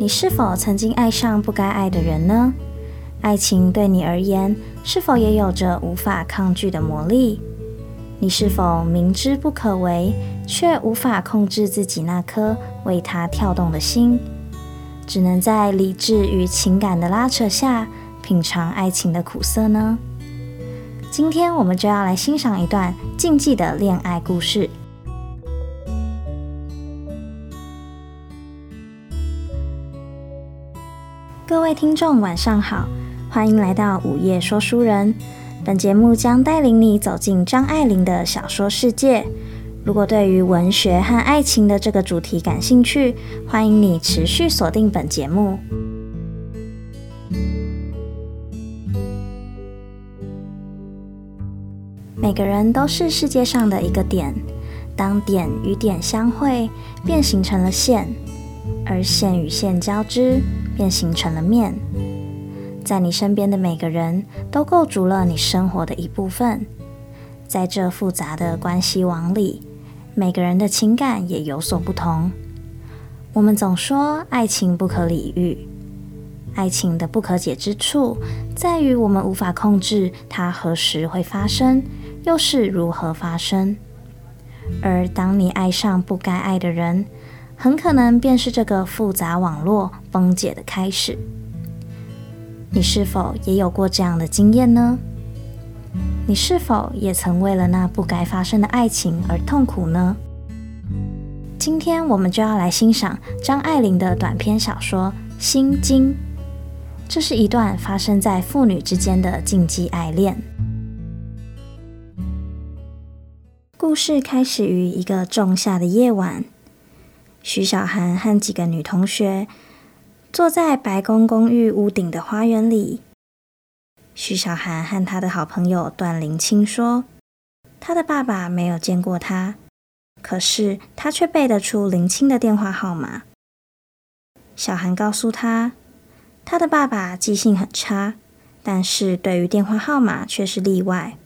你是否曾经爱上不该爱的人呢？爱情对你而言，是否也有着无法抗拒的魔力？你是否明知不可为，却无法控制自己那颗为他跳动的心？只能在理智与情感的拉扯下，品尝爱情的苦涩呢？今天我们就要来欣赏一段禁忌的恋爱故事。各位听众，晚上好，欢迎来到午夜说书人。本节目将带领你走进张爱玲的小说世界。如果对于文学和爱情的这个主题感兴趣，欢迎你持续锁定本节目。每个人都是世界上的一个点，当点与点相会，便形成了线，而线与线交织。便形成了面，在你身边的每个人都构筑了你生活的一部分。在这复杂的关系网里，每个人的情感也有所不同。我们总说爱情不可理喻，爱情的不可解之处在于我们无法控制它何时会发生，又是如何发生。而当你爱上不该爱的人，很可能便是这个复杂网络崩解的开始。你是否也有过这样的经验呢？你是否也曾为了那不该发生的爱情而痛苦呢？今天我们就要来欣赏张爱玲的短篇小说《心经》。这是一段发生在父女之间的禁忌爱恋。故事开始于一个仲夏的夜晚。徐小涵和几个女同学坐在白宫公寓屋顶的花园里。徐小涵和他的好朋友段林清说：“他的爸爸没有见过他，可是他却背得出林清的电话号码。”小涵告诉他：“他的爸爸记性很差，但是对于电话号码却是例外。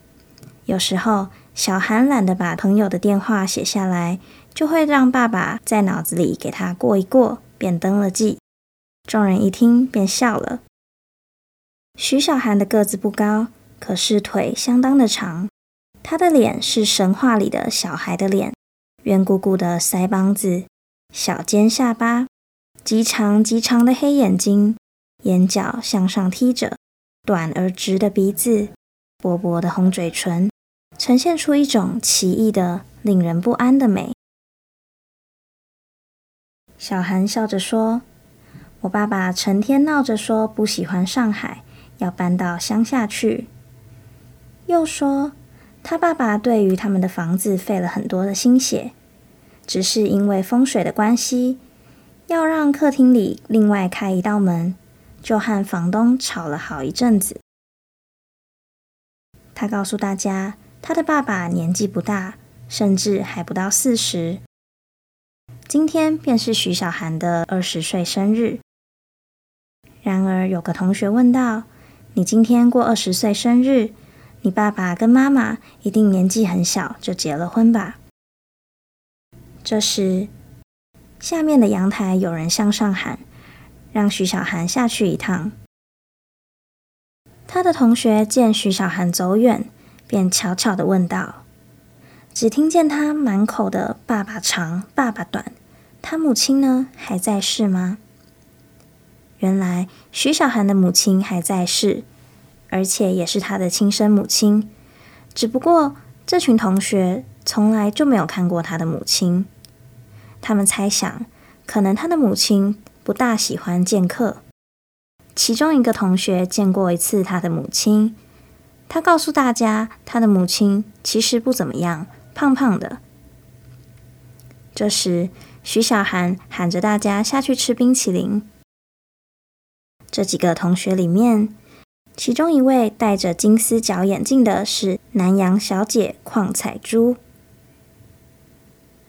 有时候，小涵懒得把朋友的电话写下来。”就会让爸爸在脑子里给他过一过，便登了记。众人一听便笑了。徐小涵的个子不高，可是腿相当的长。他的脸是神话里的小孩的脸，圆鼓鼓的腮帮子，小尖下巴，极长极长的黑眼睛，眼角向上踢着，短而直的鼻子，薄薄的红嘴唇，呈现出一种奇异的、令人不安的美。小韩笑着说：“我爸爸成天闹着说不喜欢上海，要搬到乡下去。又说他爸爸对于他们的房子费了很多的心血，只是因为风水的关系，要让客厅里另外开一道门，就和房东吵了好一阵子。他告诉大家，他的爸爸年纪不大，甚至还不到四十。”今天便是徐小涵的二十岁生日。然而，有个同学问道：“你今天过二十岁生日，你爸爸跟妈妈一定年纪很小就结了婚吧？”这时，下面的阳台有人向上喊：“让徐小涵下去一趟。”他的同学见徐小涵走远，便悄悄地问道：“只听见他满口的‘爸爸长，爸爸短’。”他母亲呢，还在世吗？原来徐小涵的母亲还在世，而且也是他的亲生母亲。只不过这群同学从来就没有看过他的母亲。他们猜想，可能他的母亲不大喜欢见客。其中一个同学见过一次他的母亲，他告诉大家，他的母亲其实不怎么样，胖胖的。这时，徐小涵喊着大家下去吃冰淇淋。这几个同学里面，其中一位戴着金丝角眼镜的是南洋小姐邝彩珠，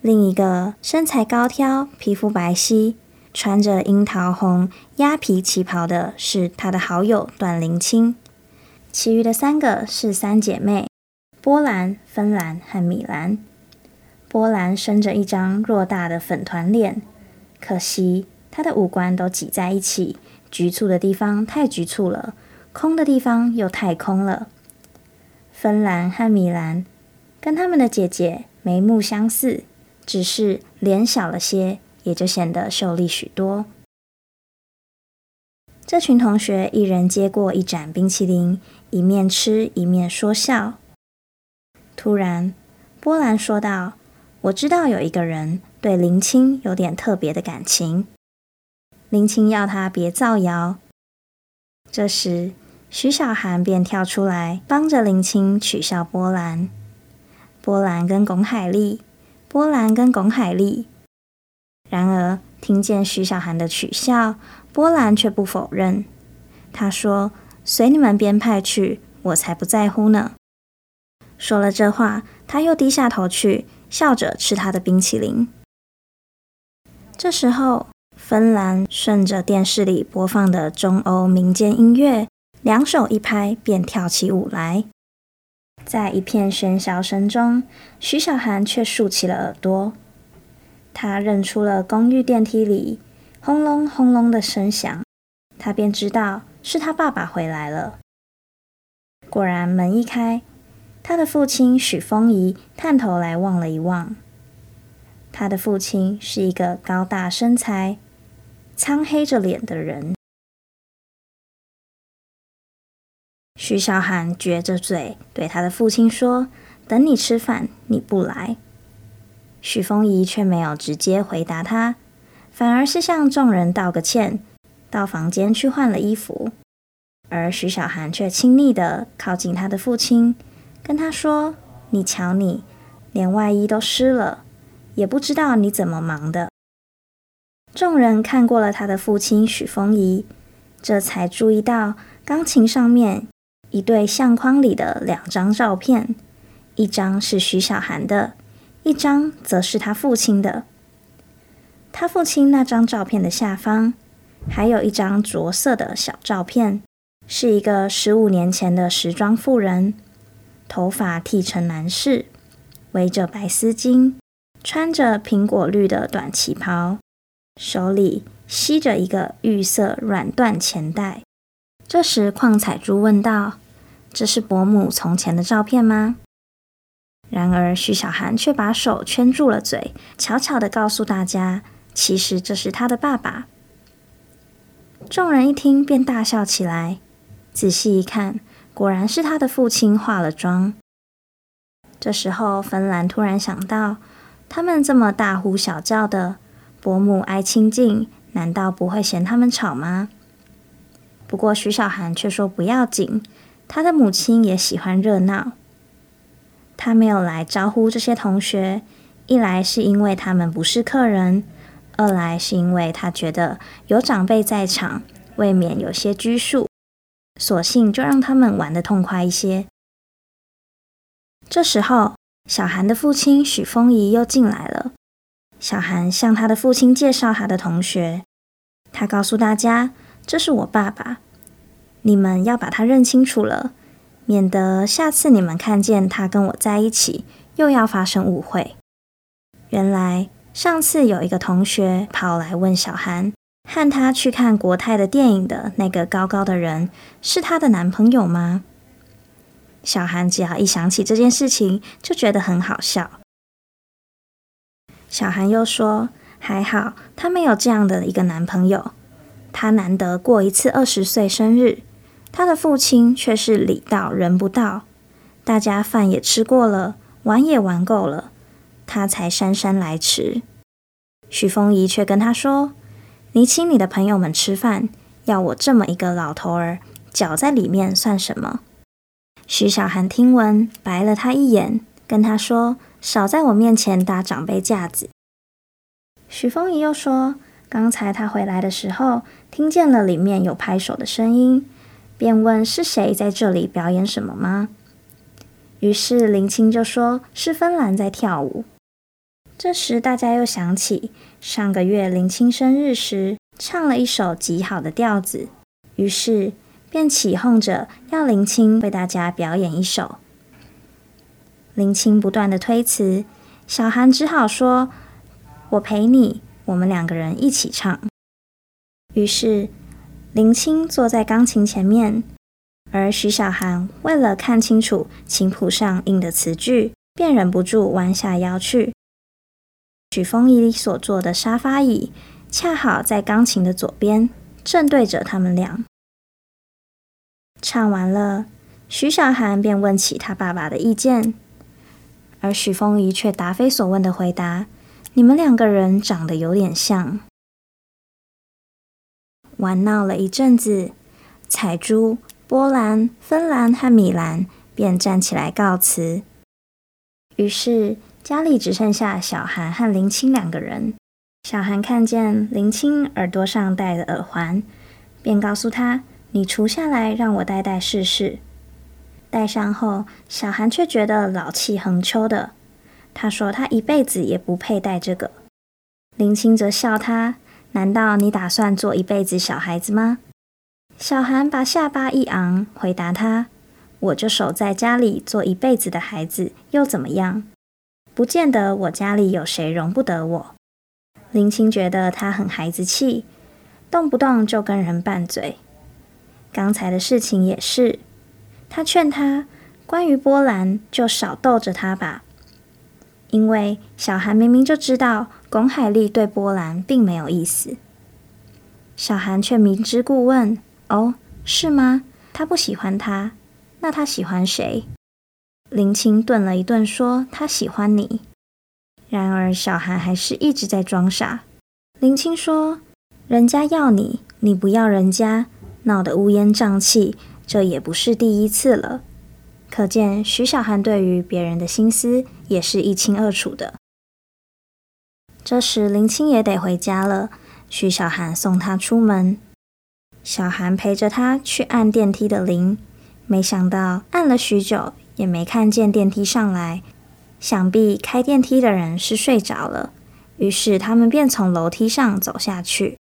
另一个身材高挑、皮肤白皙、穿着樱桃红鸭皮旗袍的是她的好友段灵清。其余的三个是三姐妹：波兰、芬兰和米兰。波兰生着一张偌大的粉团脸，可惜他的五官都挤在一起，局促的地方太局促了，空的地方又太空了。芬兰和米兰跟他们的姐姐眉目相似，只是脸小了些，也就显得秀丽许多。这群同学一人接过一盏冰淇淋，一面吃一面说笑。突然，波兰说道：“我知道有一个人对林青有点特别的感情。”林青要他别造谣。这时，徐小涵便跳出来，帮着林青取笑波兰。波兰跟巩海丽，波兰跟巩海丽。然而，听见徐小涵的取笑，波兰却不否认。他说：“随你们编派去，我才不在乎呢。”说了这话，他又低下头去，笑着吃他的冰淇淋。这时候，芬兰顺着电视里播放的中欧民间音乐，两手一拍便跳起舞来。在一片喧嚣声中，徐小涵却竖起了耳朵。他认出了公寓电梯里轰隆轰隆的声响，他便知道是他爸爸回来了。果然，门一开，他的父亲许丰仪探头来望了一望。他的父亲是一个高大身材，苍黑着脸的人，徐小涵撅着嘴对他的父亲说：“等你吃饭，你不来。”许丰仪却没有直接回答他，反而是向众人道个歉，到房间去换了衣服。而徐小涵却亲昵地靠近他的父亲，跟他说：“你瞧你，连外衣都湿了，也不知道你怎么忙的。”众人看过了他的父亲许风仪，这才注意到钢琴上面一对相框里的两张照片，一张是徐小涵的，一张则是他父亲的。他父亲那张照片的下方，还有一张着色的小照片，是一个十五年前的时装妇人，头发剃成男士，围着白丝巾，穿着苹果绿的短旗袍。手里吸着一个玉色软缎钱袋。这时，邝彩珠问道：“这是伯母从前的照片吗？”然而，徐小涵却把手圈住了嘴，悄悄地告诉大家：“其实这是他的爸爸。”众人一听，便大笑起来。仔细一看，果然是他的父亲化了妆。这时候，芬兰突然想到，他们这么大呼小叫的。伯母爱清静，难道不会嫌他们吵吗？不过徐小涵却说不要紧，他的母亲也喜欢热闹。他没有来招呼这些同学，一来是因为他们不是客人，二来是因为他觉得有长辈在场，未免有些拘束，索性就让他们玩得痛快一些。这时候，小韩的父亲许丰仪又进来了。小韩向他的父亲介绍他的同学，他告诉大家：“这是我爸爸，你们要把他认清楚了，免得下次你们看见他跟我在一起，又要发生误会。”原来上次有一个同学跑来问小韩，和他去看国泰的电影的那个高高的人是他的男朋友吗？小韩只要一想起这件事情，就觉得很好笑。小韩又说：“还好，她没有这样的一个男朋友。她难得过一次二十岁生日，她的父亲却是礼到人不到。大家饭也吃过了，玩也玩够了，她才姗姗来迟。许丰仪却跟他说：‘你请你的朋友们吃饭，要我这么一个老头儿搅在里面算什么？’徐小涵听闻，白了他一眼，跟他说。”少在我面前搭长辈架子。许丰仪又说：“刚才他回来的时候，听见了里面有拍手的声音，便问是谁在这里表演什么吗？”于是林青就说：“是芬兰在跳舞。”这时大家又想起上个月林青生日时唱了一首极好的调子，于是便起哄着要林青为大家表演一首。林青不断的推辞，小韩只好说：“我陪你，我们两个人一起唱。”于是林青坐在钢琴前面，而徐小涵为了看清楚琴谱上印的词句，便忍不住弯下腰去。许丰宜所坐的沙发椅恰好在钢琴的左边，正对着他们俩。唱完了，徐小涵便问起他爸爸的意见，而许丰宜却答非所问的回答：“你们两个人长得有点像。”玩闹了一阵子，彩珠、波兰、芬兰和米兰便站起来告辞。于是家里只剩下小涵和林青两个人。小涵看见林青耳朵上戴的耳环，便告诉他。你除下来，让我戴戴试试。戴上后，小涵却觉得老气横秋的。他说：“他一辈子也不配戴这个。”林青则笑他：“难道你打算做一辈子小孩子吗？”小涵把下巴一昂，回答他：“我就守在家里做一辈子的孩子，又怎么样？不见得我家里有谁容不得我。”林青觉得他很孩子气，动不动就跟人拌嘴。刚才的事情也是，他劝他关于波兰就少逗着他吧，因为小韩明明就知道龚海丽对波兰并没有意思。小韩却明知故问：“哦，是吗？他不喜欢他，那他喜欢谁？”林青顿了一顿，说：“他喜欢你。”然而小韩还是一直在装傻。林青说：“人家要你，你不要人家。”闹得乌烟瘴气，这也不是第一次了。可见徐小涵对于别人的心思也是一清二楚的。这时林青也得回家了，徐小涵送他出门。小涵陪着他去按电梯的铃，没想到按了许久也没看见电梯上来，想必开电梯的人是睡着了。于是他们便从楼梯上走下去。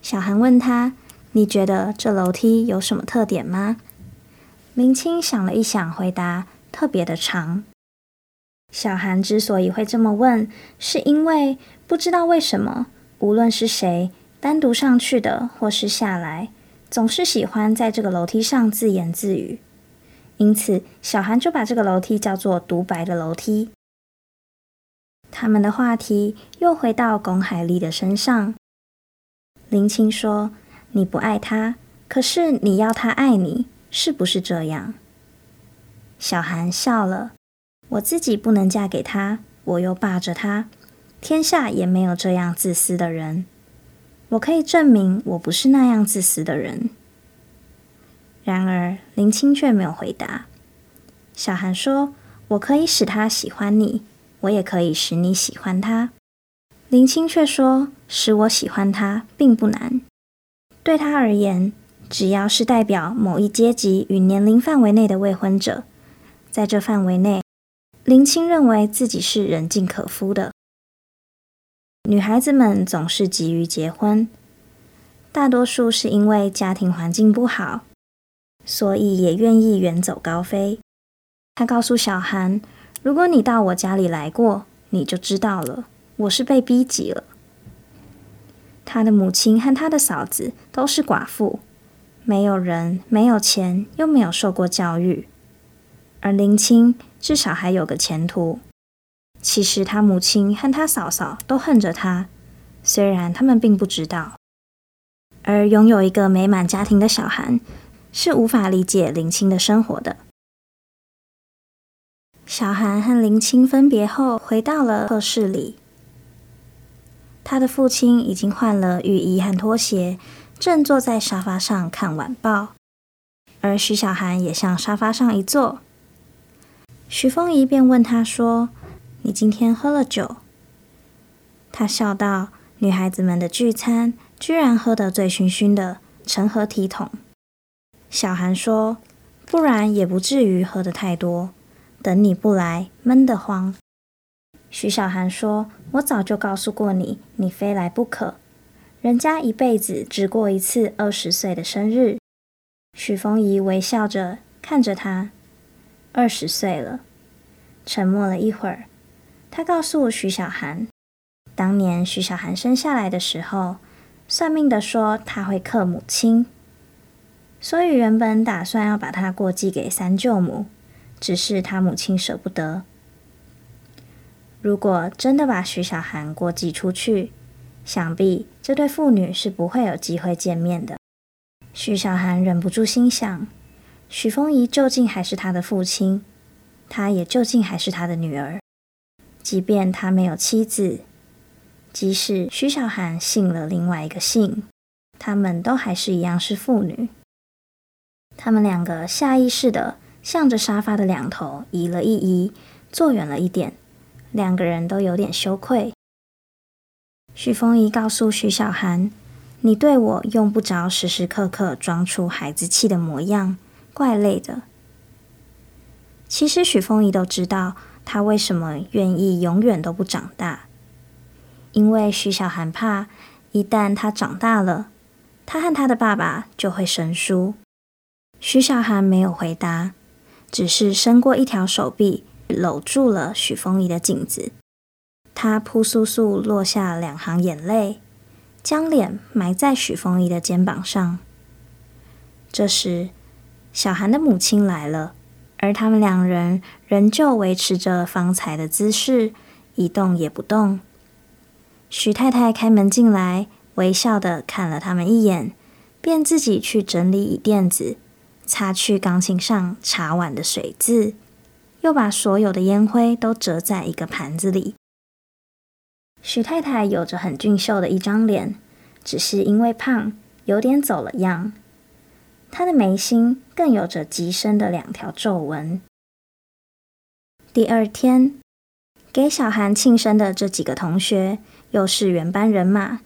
小韩问他。你觉得这楼梯有什么特点吗？林青想了一想，回答：特别的长。小韩之所以会这么问，是因为不知道为什么，无论是谁单独上去的，或是下来，总是喜欢在这个楼梯上自言自语。因此，小韩就把这个楼梯叫做“独白的楼梯”。他们的话题又回到龚海丽的身上。林青说。你不爱他，可是你要他爱你，是不是这样？小韩笑了。我自己不能嫁给他，我又霸着他，天下也没有这样自私的人。我可以证明我不是那样自私的人。然而林青却没有回答。小韩说：“我可以使他喜欢你，我也可以使你喜欢他。”林青却说：“使我喜欢他并不难。”对他而言，只要是代表某一阶级与年龄范围内的未婚者，在这范围内，林青认为自己是人尽可夫的。女孩子们总是急于结婚，大多数是因为家庭环境不好，所以也愿意远走高飞。他告诉小韩：“如果你到我家里来过，你就知道了，我是被逼急了。”他的母亲和他的嫂子都是寡妇，没有人，没有钱，又没有受过教育。而林青至少还有个前途。其实他母亲和他嫂嫂都恨着他，虽然他们并不知道。而拥有一个美满家庭的小韩是无法理解林青的生活的。小涵和林青分别后，回到了卧室里。他的父亲已经换了浴衣和拖鞋，正坐在沙发上看晚报，而徐小涵也向沙发上一坐。徐凤仪便问他说：“你今天喝了酒？”他笑道：“女孩子们的聚餐，居然喝得醉醺醺的，成何体统？”小韩说：“不然也不至于喝得太多，等你不来，闷得慌。”徐小涵说：“我早就告诉过你，你非来不可。人家一辈子只过一次二十岁的生日。”许丰仪微笑着看着他，二十岁了。沉默了一会儿，他告诉徐小涵：“当年徐小涵生下来的时候，算命的说他会克母亲，所以原本打算要把他过继给三舅母，只是他母亲舍不得。如果真的把徐小涵过继出去，想必这对父女是不会有机会见面的。徐小涵忍不住心想：许丰宜究竟还是他的父亲？他也究竟还是他的女儿？即便他没有妻子。即使徐小涵信了另外一个姓，他们都还是一样是父女。他们两个下意识地向着沙发的两头移了一移，坐远了一点，两个人都有点羞愧。许丰仪告诉徐小涵：“你对我用不着时时刻刻装出孩子气的模样，怪累的。”其实许丰仪都知道，他为什么愿意永远都不长大。因为徐小涵怕，一旦他长大了，他和他的爸爸就会生疏。徐小涵没有回答，只是伸过一条手臂，搂住了许丰宜的颈子。他扑簌簌落下两行眼泪，将脸埋在许丰宜的肩膀上。这时，小涵的母亲来了，而他们两人仍旧维持着方才的姿势，一动也不动。徐太太开门进来，微笑的看了他们一眼，便自己去整理椅垫子，擦去钢琴上茶碗的水渍，又把所有的烟灰都折在一个盘子里。徐太太有着很俊秀的一张脸，只是因为胖，有点走了样。她的眉心更有着极深的两条皱纹。第二天，给小韩庆生的这几个同学。又是原班人马，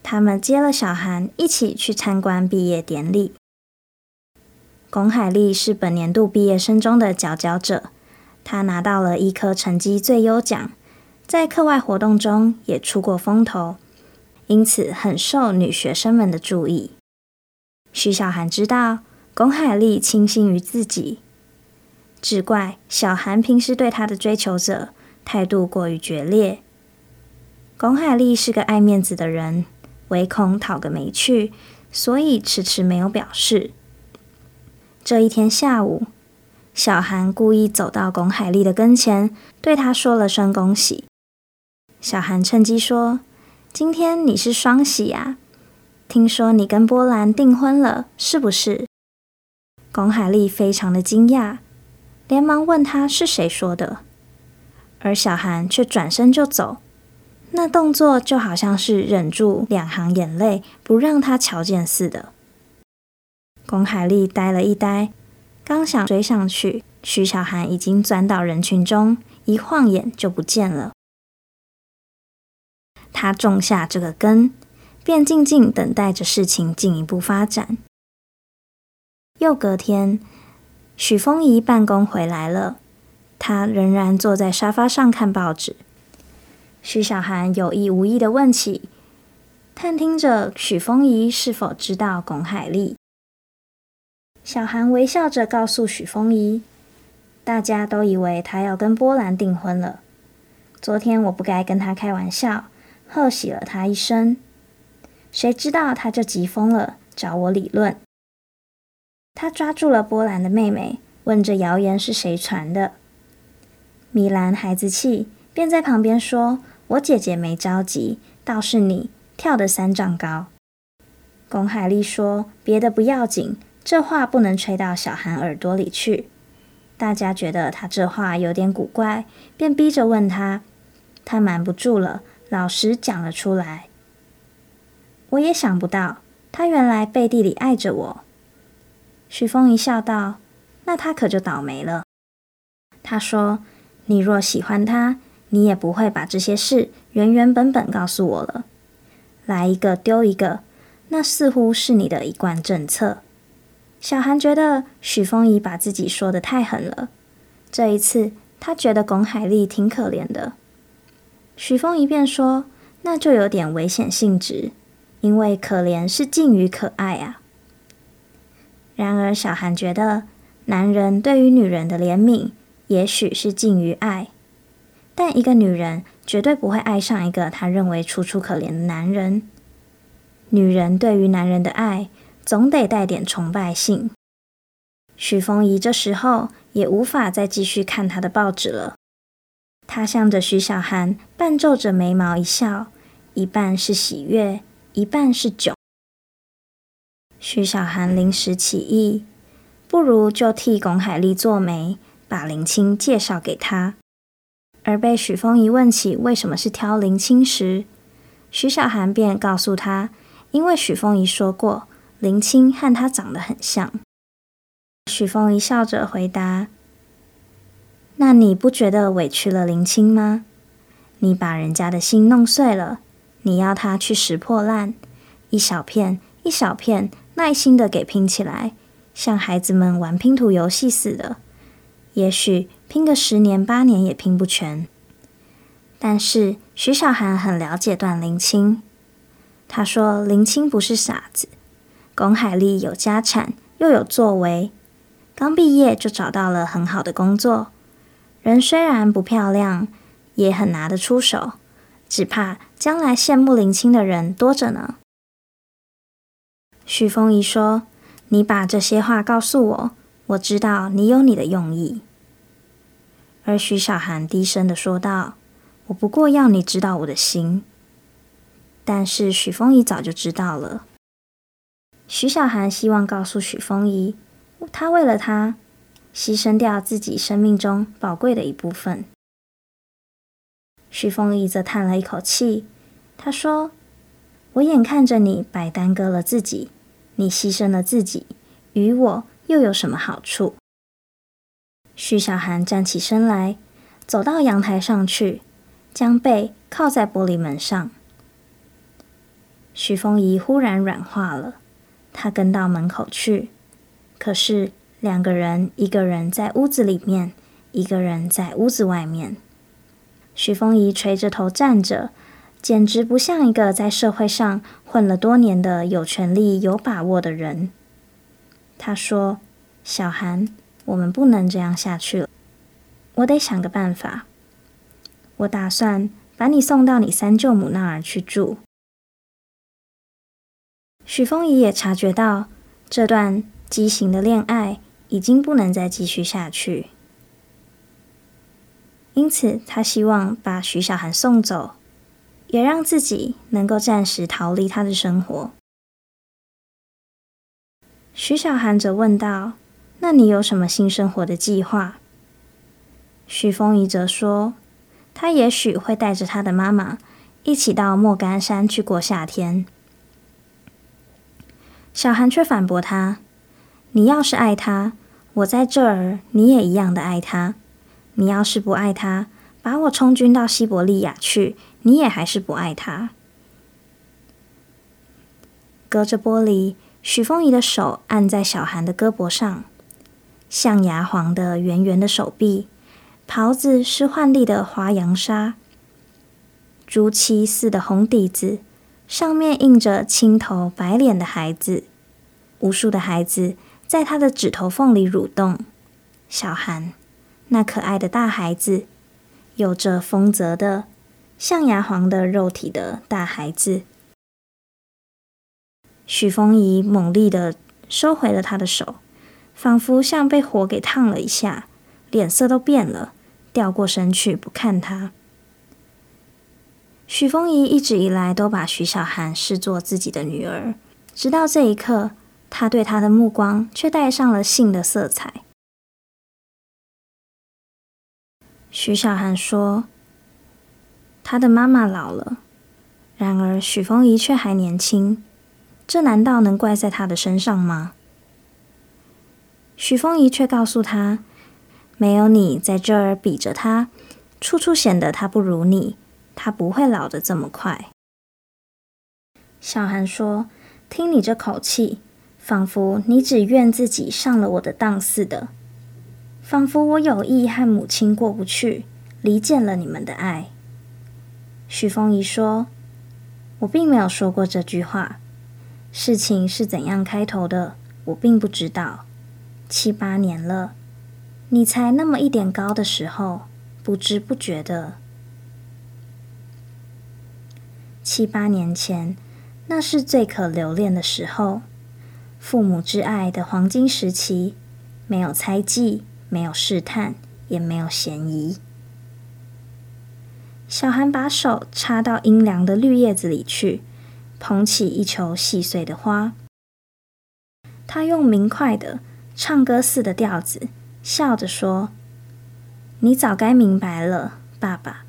他们接了小韩一起去参观毕业典礼。龚海丽是本年度毕业生中的佼佼者，她拿到了医科成绩最优奖，在课外活动中也出过风头，因此很受女学生们的注意。徐小涵知道龚海丽倾心于自己，只怪小涵平时对她的追求者态度过于决裂。龚海丽是个爱面子的人，唯恐讨个没趣，所以迟迟没有表示。这一天下午，小韩故意走到巩海丽的跟前，对她说了声恭喜。小韩趁机说：“今天你是双喜呀，听说你跟波兰订婚了，是不是？”巩海丽非常的惊讶，连忙问他是谁说的，而小韩却转身就走。那动作就好像是忍住两行眼泪，不让他瞧见似的。龚海丽呆了一呆，刚想追上去，徐小涵已经钻到人群中，一晃眼就不见了。他种下这个根，便静静等待着事情进一步发展。又隔天，许丰宜办公回来了，他仍然坐在沙发上看报纸。徐小涵有意无意地问起，探听着许丰宜是否知道龚海丽。小韩微笑着告诉许丰宜：“大家都以为他要跟波兰订婚了。昨天我不该跟他开玩笑，贺喜了他一声。谁知道他就急疯了，找我理论。他抓住了波兰的妹妹，问这谣言是谁传的。米兰孩子气，便在旁边说。”我姐姐没着急，倒是你跳得三丈高。龚海丽说：“别的不要紧，这话不能吹到小韩耳朵里去。”大家觉得他这话有点古怪，便逼着问他。他瞒不住了，老实讲了出来。我也想不到，他原来背地里爱着我。许峰一笑道：“那他可就倒霉了。”他说：“你若喜欢他。”你也不会把这些事原原本本告诉我了，来一个丢一个，那似乎是你的一贯政策。小韩觉得许丰仪把自己说的太狠了，这一次他觉得巩海丽挺可怜的。许丰仪便说：“那就有点危险性质，因为可怜是近于可爱啊。”然而小韩觉得，男人对于女人的怜悯，也许是近于爱。但一个女人绝对不会爱上一个她认为楚楚可怜的男人。女人对于男人的爱，总得带点崇拜性。许丰仪这时候也无法再继续看他的报纸了。他向着徐小涵半皱着眉毛一笑，一半是喜悦，一半是窘。徐小涵临时起意，不如就替巩海丽做媒，把林青介绍给他。而被许丰仪问起为什么是挑林青时，徐小涵便告诉他。因为许丰仪说过，林青和他长得很像。许峰一笑着回答：“那你不觉得委屈了林青吗？你把人家的心弄碎了，你要他去拾破烂，一小片一小片耐心的给拼起来，像孩子们玩拼图游戏似的。也许拼个十年八年也拼不全。但是徐小涵很了解段林青。”他说：“林青不是傻子，龚海丽有家产，又有作为，刚毕业就找到了很好的工作。人虽然不漂亮，也很拿得出手，只怕将来羡慕林青的人多着呢。”许丰宜说：“你把这些话告诉我，我知道你有你的用意。”而徐小涵低声的说道：“我不过要你知道我的心。”但是许丰宜早就知道了。徐小涵希望告诉许风仪，他为了他牺牲掉自己生命中宝贵的一部分。许风仪则叹了一口气，他说：“我眼看着你白耽搁了自己，你牺牲了自己，于我又有什么好处？”徐小涵站起身来，走到阳台上去，将背靠在玻璃门上。许风仪忽然软化了，他跟到门口去。可是两个人，一个人在屋子里面，一个人在屋子外面。徐凤仪垂着头站着，简直不像一个在社会上混了多年的有权力、有把握的人。他说：“小韩，我们不能这样下去了，我得想个办法。我打算把你送到你三舅母那儿去住。”许丰宜也察觉到，这段畸形的恋爱已经不能再继续下去，因此他希望把徐小涵送走，也让自己能够暂时逃离他的生活。徐小涵则问道：“那你有什么新生活的计划？”许丰宜则说：“他也许会带着他的妈妈一起到莫干山去过夏天。”小韩却反驳他：“你要是爱他，我在这儿，你也一样的爱他；你要是不爱他，把我充军到西伯利亚去，你也还是不爱他。”隔着玻璃，许丰宜的手按在小韩的胳膊上，象牙黄的圆圆的手臂，袍子是浣丽的花洋纱，朱漆似的红底子。上面印着青头白脸的孩子，无数的孩子在他的指头缝里蠕动。小韩，那可爱的大孩子，有着丰泽的象牙黄的肉体的大孩子。许丰仪猛力地收回了他的手，仿佛像被火给烫了一下，脸色都变了，掉过身去不看他。许丰宜一直以来都把徐小涵视作自己的女儿，直到这一刻，他对她的目光却带上了性的色彩。徐小涵说：“她的妈妈老了，然而许丰宜却还年轻，这难道能怪在她的身上吗？”许丰宜却告诉他：“没有你在这儿比着她，处处显得她不如你。”他不会老得这么快。小韩说：“听你这口气，仿佛你只怨自己上了我的当似的，仿佛我有意和母亲过不去，离间了你们的爱。”许丰宜说：“我并没有说过这句话。事情是怎样开头的，我并不知道。七八年了，你才那么一点高的时候，不知不觉的。”七八年前，那是最可留恋的时候，父母之爱的黄金时期，没有猜忌，没有试探，也没有嫌疑。小韩把手插到阴凉的绿叶子里去，捧起一球细碎的花。他用明快的唱歌似的调子，笑着说：“你早该明白了，爸爸。”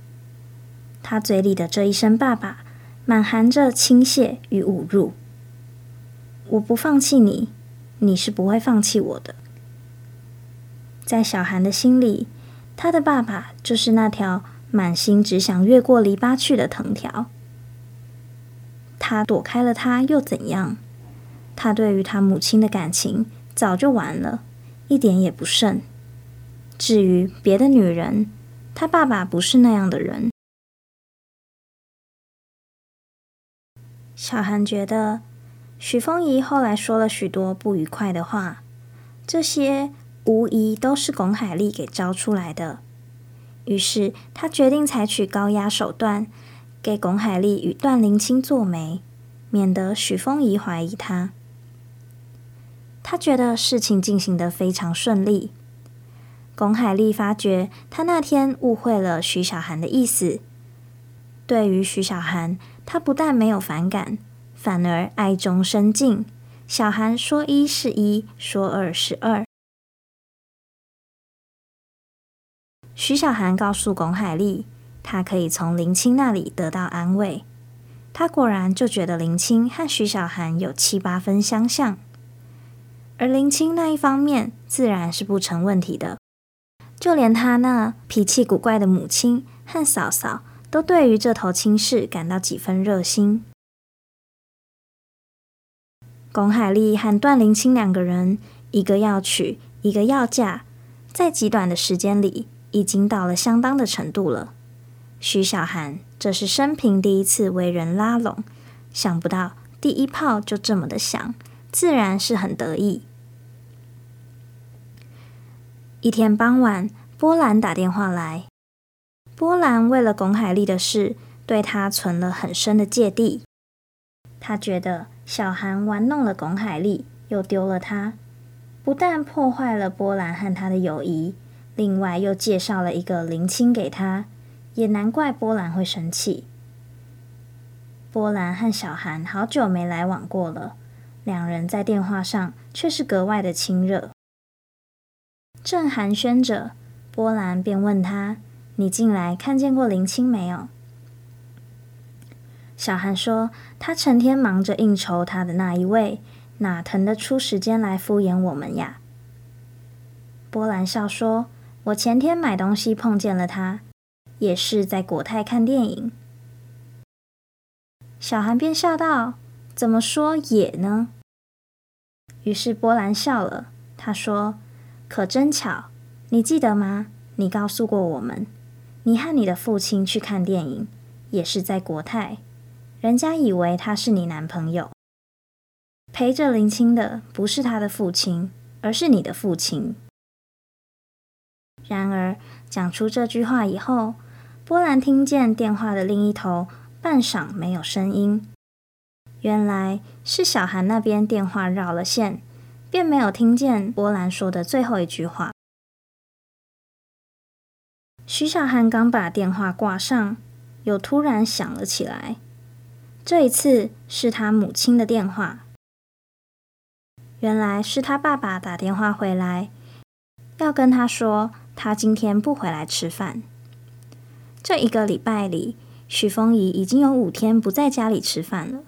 他嘴里的这一声“爸爸”。满含着倾泻与侮辱。我不放弃你，你是不会放弃我的。在小韩的心里，他的爸爸就是那条满心只想越过篱笆去的藤条。他躲开了他又怎样？他对于他母亲的感情早就完了，一点也不剩。至于别的女人，他爸爸不是那样的人。小韩觉得许丰仪后来说了许多不愉快的话，这些无疑都是龚海丽给招出来的。于是他决定采取高压手段，给龚海丽与段灵清做媒，免得许丰仪怀疑他。他觉得事情进行得非常顺利。龚海丽发觉他那天误会了徐小涵的意思，对于徐小涵。他不但没有反感，反而爱中生敬。小韩说一是一，说二是二。徐小涵告诉巩海丽，他可以从林青那里得到安慰。他果然就觉得林青和徐小涵有七八分相像，而林青那一方面自然是不成问题的。就连他那脾气古怪的母亲和嫂嫂。都对于这头亲事感到几分热心。龚海丽和段林清两个人，一个要娶，一个要嫁，在极短的时间里，已经到了相当的程度了。徐小涵这是生平第一次为人拉拢，想不到第一炮就这么的响，自然是很得意。一天傍晚，波兰打电话来。波兰为了巩海丽的事，对他存了很深的芥蒂。他觉得小韩玩弄了巩海丽，又丢了他，不但破坏了波兰和他的友谊，另外又介绍了一个林青给他，也难怪波兰会生气。波兰和小韩好久没来往过了，两人在电话上却是格外的亲热。正寒暄着，波兰便问他。你进来看见过林青没有？小韩说：“他成天忙着应酬他的那一位，哪腾得出时间来敷衍我们呀？”波兰笑说：“我前天买东西碰见了他，也是在国泰看电影。”小韩便笑道：“怎么说也呢？”于是波兰笑了，他说：“可真巧，你记得吗？你告诉过我们。”你和你的父亲去看电影，也是在国泰，人家以为他是你男朋友。陪着林青的不是他的父亲，而是你的父亲。然而，讲出这句话以后，波兰听见电话的另一头半晌没有声音，原来是小韩那边电话绕了线，便没有听见波兰说的最后一句话。徐小涵刚把电话挂上，又突然响了起来。这一次是他母亲的电话。原来是他爸爸打电话回来，要跟他说他今天不回来吃饭。这一个礼拜里，许丰宜已经有五天不在家里吃饭了。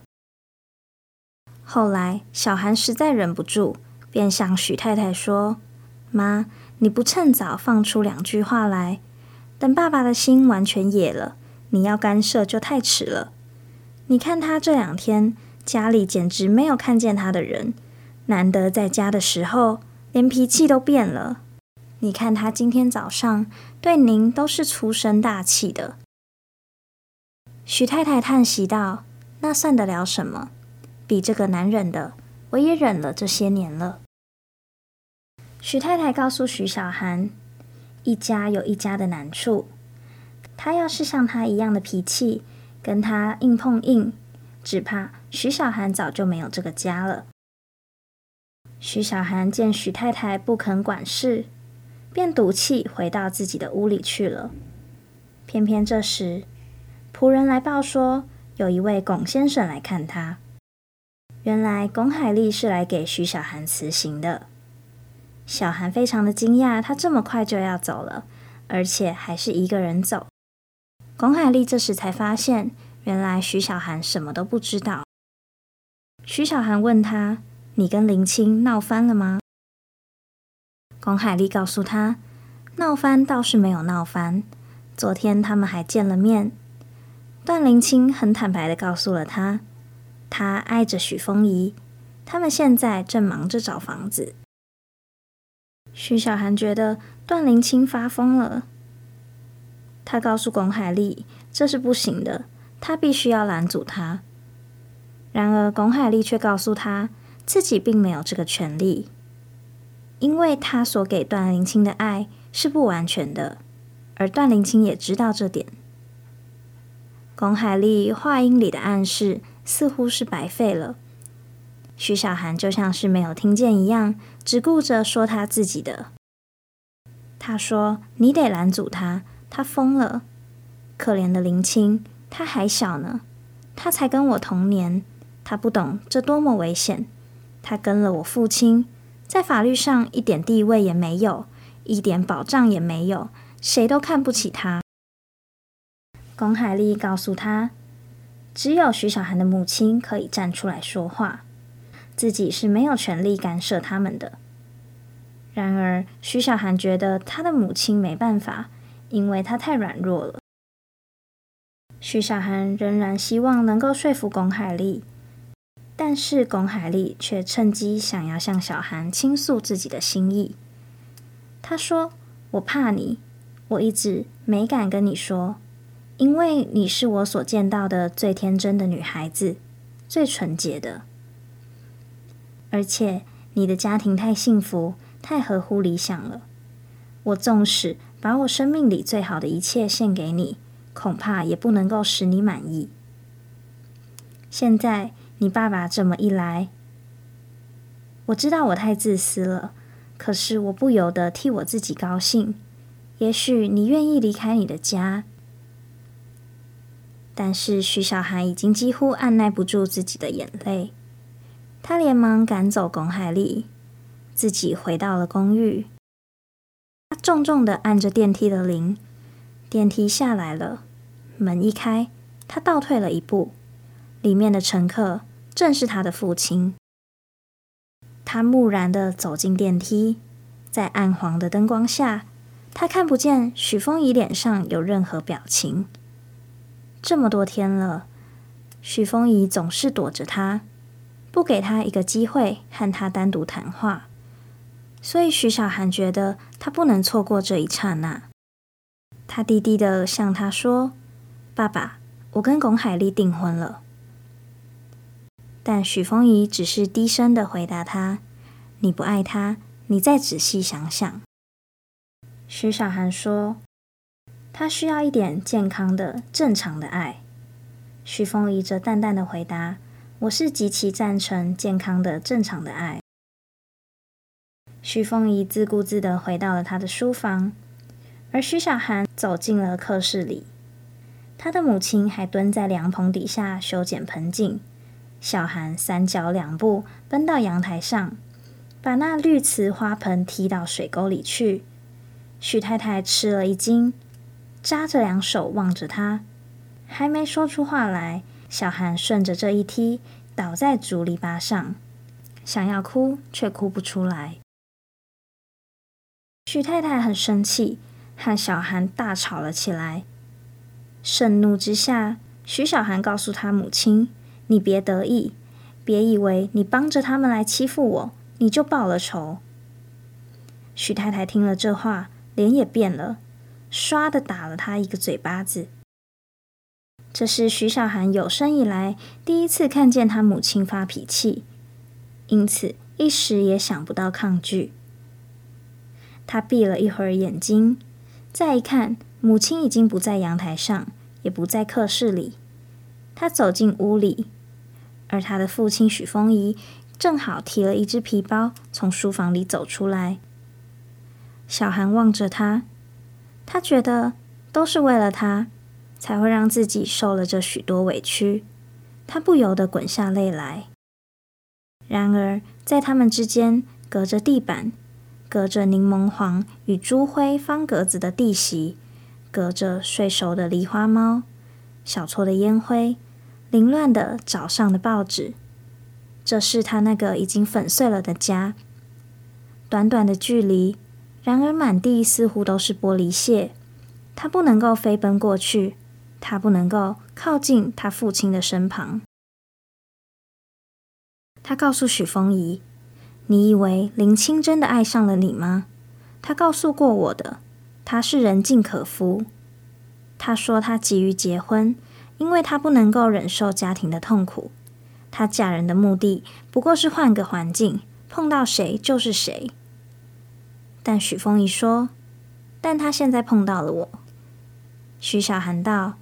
后来小涵实在忍不住，便向许太太说：“妈，你不趁早放出两句话来。”等爸爸的心完全野了，你要干涉就太迟了。你看他这两天家里简直没有看见他的人，难得在家的时候，连脾气都变了。你看他今天早上对您都是粗声大气的。许太太叹息道：“那算得了什么？比这个难忍的，我也忍了这些年了。”许太太告诉许小涵。一家有一家的难处，他要是像他一样的脾气，跟他硬碰硬，只怕徐小涵早就没有这个家了。徐小涵见徐太太不肯管事，便赌气回到自己的屋里去了。偏偏这时，仆人来报说，有一位龚先生来看他。原来龚海丽是来给徐小涵辞行的。小韩非常的惊讶，他这么快就要走了，而且还是一个人走。龚海丽这时才发现，原来徐小涵什么都不知道。徐小涵问他：“你跟林青闹翻了吗？”龚海丽告诉他：“闹翻倒是没有闹翻，昨天他们还见了面。段林青很坦白的告诉了他，他爱着许丰宜，他们现在正忙着找房子。”徐小涵觉得段林青发疯了，他告诉巩海丽：“这是不行的，他必须要拦阻他。”然而，巩海丽却告诉他自己并没有这个权利，因为他所给段林青的爱是不完全的，而段林青也知道这点。巩海丽话音里的暗示似乎是白费了，徐小涵就像是没有听见一样，只顾着说他自己的。他说：“你得拦阻他，他疯了。可怜的林青，他还小呢，他才跟我同年。”他不懂这多么危险。他跟了我父亲，在法律上一点地位也没有，一点保障也没有，谁都看不起他。龚海丽告诉他，只有徐小涵的母亲可以站出来说话，自己是没有权利干涉他们的。然而，徐小涵觉得他的母亲没办法，因为他太软弱了。徐小涵仍然希望能够说服龚海丽。但是龚海丽却趁机想要向小涵倾诉自己的心意。她说：“我怕你，我一直没敢跟你说，因为你是我所见到的最天真的女孩子，最纯洁的。而且你的家庭太幸福，太合乎理想了。我纵使把我生命里最好的一切献给你，恐怕也不能够使你满意。现在。”你爸爸这么一来，我知道我太自私了，可是我不由得替我自己高兴。也许你愿意离开你的家，但是徐小涵已经几乎按捺不住自己的眼泪，他连忙赶走龚海丽，自己回到了公寓。他重重的按着电梯的铃，电梯下来了，门一开，他倒退了一步。里面的乘客正是他的父亲。他木然的走进电梯，在暗黄的灯光下，他看不见许丰宜脸上有任何表情。这么多天了，许丰宜总是躲着他，不给他一个机会和他单独谈话。所以徐小涵觉得他不能错过这一刹那。他低低的向他说：“爸爸，我跟巩海丽订婚了。”但许丰仪只是低声的回答他：“你不爱他，你再仔细想想。”徐小涵说：“他需要一点健康的、正常的爱。”许丰仪则淡淡的回答：“我是极其赞成健康的、正常的爱。”徐凤仪自顾自的回到了他的书房，而徐小涵走进了客室里。他的母亲还蹲在凉棚底下修剪盆景。小涵三脚两步奔到阳台上，把那绿瓷花盆踢到水沟里去。许太太吃了一惊，扎着两手望着他，还没说出话来，小韩顺着这一踢，倒在竹篱笆上，想要哭却哭不出来。许太太很生气，和小韩大吵了起来。盛怒之下，许小韩告诉他母亲。你别得意，别以为你帮着他们来欺负我，你就报了仇。许太太听了这话，脸也变了，唰的打了他一个嘴巴子。这是徐小涵有生以来第一次看见他母亲发脾气，因此一时也想不到抗拒。他闭了一会儿眼睛，再一看，母亲已经不在阳台上，也不在客室里。他走进屋里。而他的父亲许风仪正好提了一只皮包从书房里走出来。小韩望着他，他觉得都是为了他，才会让自己受了这许多委屈，他不由得滚下泪来。然而，在他们之间，隔着地板，隔着柠檬黄与朱灰方格子的地席，隔着睡熟的狸花猫、小撮的烟灰、凌乱的早上的报纸，这是他那个已经粉碎了的家。短短的距离，然而满地似乎都是玻璃屑。他不能够飞奔过去，他不能够靠近他父亲的身旁。他告诉许丰仪：“你以为林青真的爱上了你吗？他告诉过我的，他是人尽可夫。他说他急于结婚，因为他不能够忍受家庭的痛苦。他嫁人的目的不过是换个环境，碰到谁就是谁。但许丰仪说，但他现在碰到了我。”许小涵道：“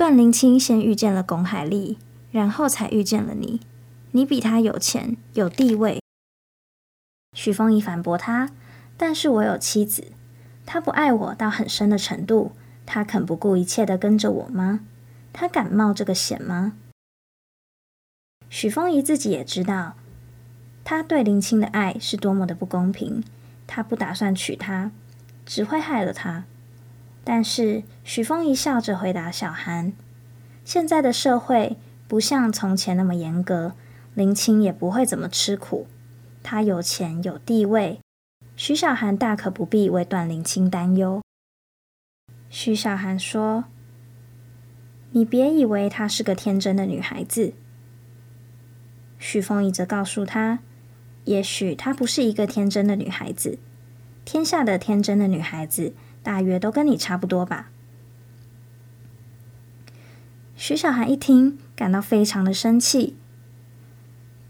段林青先遇见了龚海丽，然后才遇见了你。”你比他有钱有地位。许丰仪反驳他：“但是我有妻子，他不爱我到很深的程度，他肯不顾一切的跟着我吗？他敢冒这个险吗？”许丰仪自己也知道，他对林青的爱是多么的不公平，他不打算娶她，只会害了她。但是许丰一笑着回答小韩：“现在的社会不像从前那么严格。”林青也不会怎么吃苦，他有钱有地位，许小韩大可不必为段林青担忧。许小涵说：“你别以为她是个天真的女孩子。”许丰一则告诉他：“也许她不是一个天真的女孩子，天下的天真的女孩子大约都跟你差不多吧。”徐小涵一听，感到非常的生气。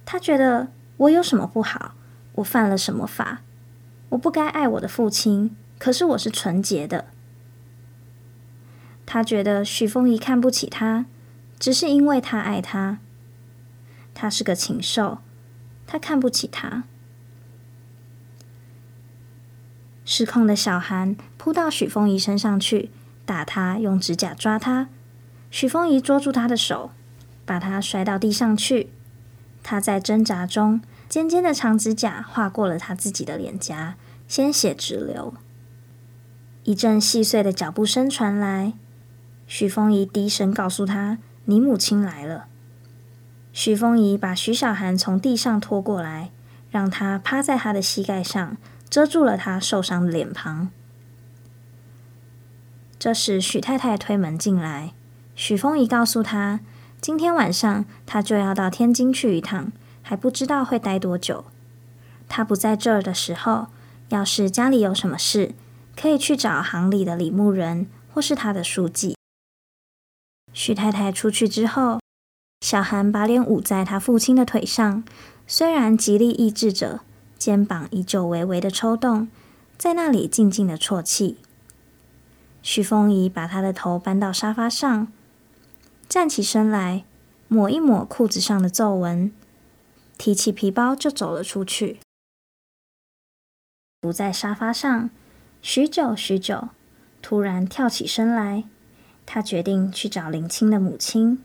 他觉得我有什么不好？我犯了什么法？我不该爱我的父亲，可是我是纯洁的。他觉得许凤仪看不起他，只是因为他爱他。他是个禽兽，他看不起他。失控的小韩扑到许凤仪身上去，打他，用指甲抓他。许凤仪捉住他的手，把他摔到地上去。他在挣扎中，尖尖的长指甲划过了他自己的脸颊，鲜血直流。一阵细碎的脚步声传来，许凤仪低声告诉他：“你母亲来了。”许凤仪把许小涵从地上拖过来，让他趴在他的膝盖上，遮住了他受伤的脸庞。这时，许太太推门进来，许丰仪告诉他。今天晚上他就要到天津去一趟，还不知道会待多久。他不在这儿的时候，要是家里有什么事，可以去找行里的李牧人或是他的书记。许太太出去之后，小韩把脸捂在他父亲的腿上，虽然极力抑制着，肩膀依旧微微的抽动，在那里静静的啜泣。徐凤仪把他的头搬到沙发上。站起身来，抹一抹裤子上的皱纹，提起皮包就走了出去。伏在沙发上，许久许久，突然跳起身来。他决定去找林青的母亲，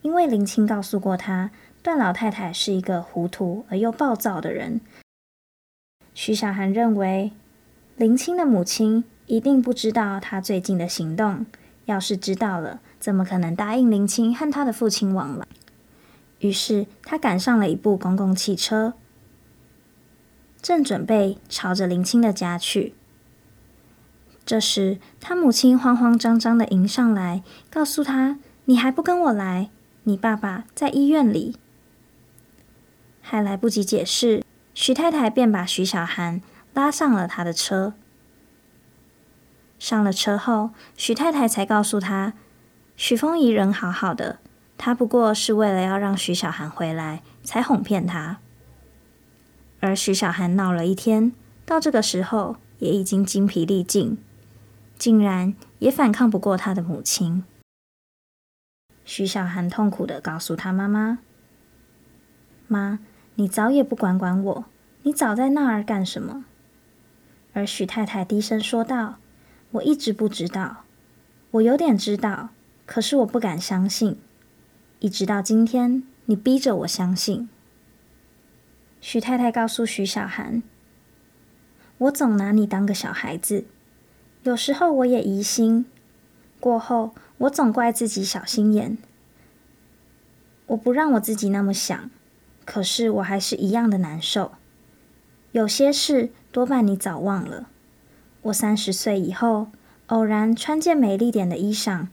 因为林青告诉过他，段老太太是一个糊涂而又暴躁的人。徐小涵认为，林青的母亲一定不知道他最近的行动，要是知道了，怎么可能答应林青和他的父亲往来？于是他赶上了一部公共汽车，正准备朝着林青的家去。这时，他母亲慌慌张张的迎上来，告诉他：“你还不跟我来？你爸爸在医院里。”还来不及解释，徐太太便把徐小涵拉上了他的车。上了车后，徐太太才告诉他。许丰仪人好好的，他不过是为了要让徐小涵回来，才哄骗他。而徐小涵闹了一天，到这个时候也已经精疲力尽，竟然也反抗不过他的母亲。徐小涵痛苦地告诉他妈妈：“妈，你早也不管管我，你早在那儿干什么？”而许太太低声说道：“我一直不知道，我有点知道，可是我不敢相信。一直到今天，你逼着我相信。”许太太告诉许小涵：“我总拿你当个小孩子，有时候我也疑心。过后，我总怪自己小心眼。我不让我自己那么想，可是我还是一样的难受。有些事多半你早忘了。我三十岁以后，偶然穿件美丽点的衣裳，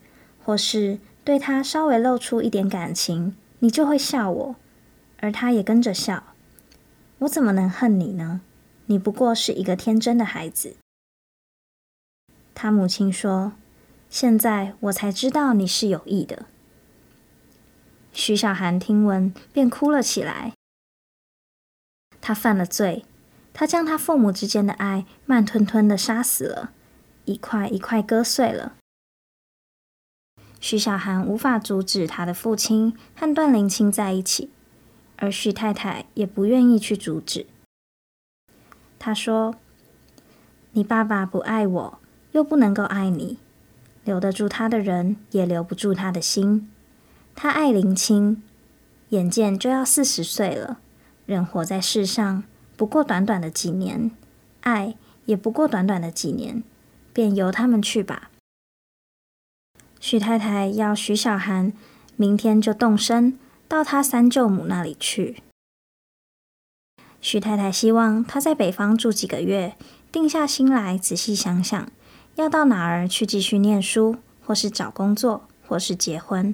或是对他稍微露出一点感情，你就会笑我，而他也跟着笑。”我怎么能恨你呢？你不过是一个天真的孩子。他母亲说：“现在我才知道你是有意的。”徐小涵听闻便哭了起来。他犯了罪，他将他父母之间的爱慢吞吞的杀死了，一块一块割碎了。徐小涵无法阻止他的父亲和段灵清在一起。而徐太太也不愿意去阻止。她说：“你爸爸不爱我，又不能够爱你，留得住他的人也留不住他的心。他爱林清，眼见就要四十岁了，人活在世上不过短短的几年，爱也不过短短的几年，便由他们去吧。”许太太要许小涵明天就动身。到他三舅母那里去。许太太希望他在北方住几个月，定下心来，仔细想想要到哪儿去继续念书，或是找工作，或是结婚。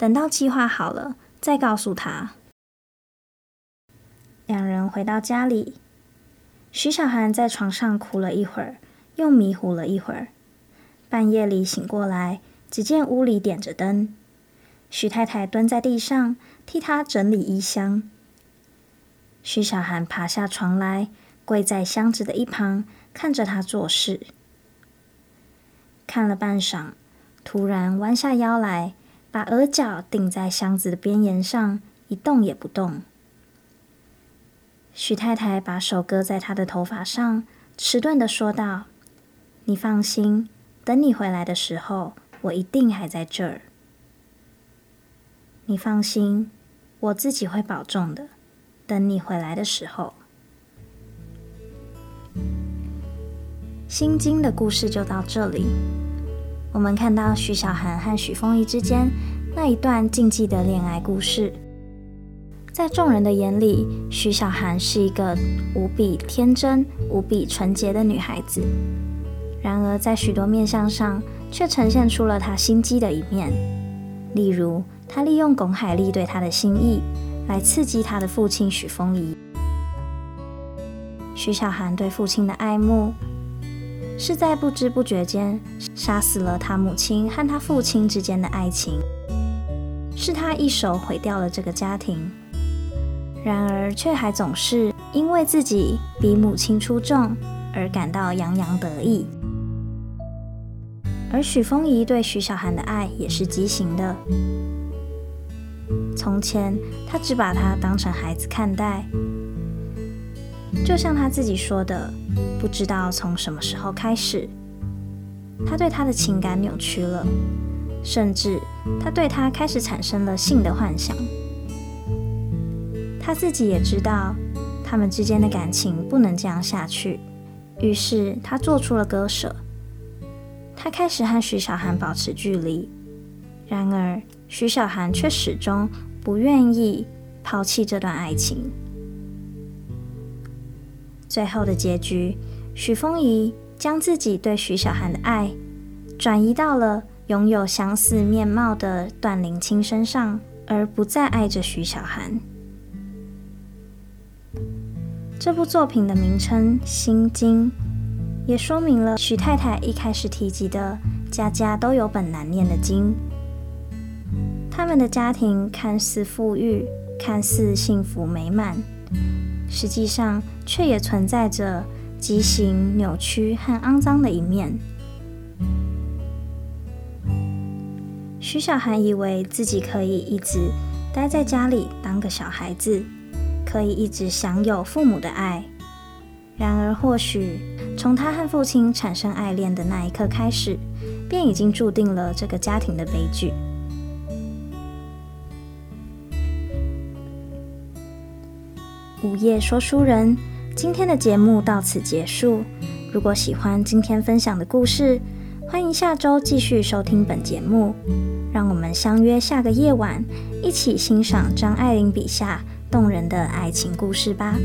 等到计划好了，再告诉他。两人回到家里，徐小涵在床上哭了一会儿，又迷糊了一会儿。半夜里醒过来，只见屋里点着灯。徐太太蹲在地上替他整理衣箱。徐小涵爬下床来，跪在箱子的一旁，看着他做事。看了半晌，突然弯下腰来，把额角顶在箱子的边沿上，一动也不动。许太太把手搁在他的头发上，迟钝的说道：“你放心，等你回来的时候，我一定还在这儿。”你放心，我自己会保重的。等你回来的时候，心经的故事就到这里。我们看到许小涵和许丰宜之间那一段禁忌的恋爱故事，在众人的眼里，许小涵是一个无比天真、无比纯洁的女孩子。然而，在许多面相上，却呈现出了她心机的一面，例如。她利用巩海丽对他的心意，来刺激她的父亲许丰宜。许小涵对父亲的爱慕，是在不知不觉间杀死了他母亲和他父亲之间的爱情，是他一手毁掉了这个家庭。然而，却还总是因为自己比母亲出众而感到洋洋得意。而许丰宜对许小涵的爱也是畸形的。从前，他只把她当成孩子看待，就像他自己说的，不知道从什么时候开始，他对她的情感扭曲了，甚至他对她开始产生了性的幻想。他自己也知道，他们之间的感情不能这样下去，于是他做出了割舍，他开始和徐小涵保持距离。然而，徐小涵却始终不愿意抛弃这段爱情。最后的结局，许风仪将自己对徐小涵的爱转移到了拥有相似面貌的段灵清身上，而不再爱着徐小涵。这部作品的名称《心经》，也说明了许太太一开始提及的“家家都有本难念的经”。他们的家庭看似富裕，看似幸福美满，实际上却也存在着畸形、扭曲和肮脏的一面。徐小涵以为自己可以一直待在家里当个小孩子，可以一直享有父母的爱。然而，或许从他和父亲产生爱恋的那一刻开始，便已经注定了这个家庭的悲剧。午夜说书人，今天的节目到此结束。如果喜欢今天分享的故事，欢迎下周继续收听本节目。让我们相约下个夜晚，一起欣赏张爱玲笔下动人的爱情故事吧。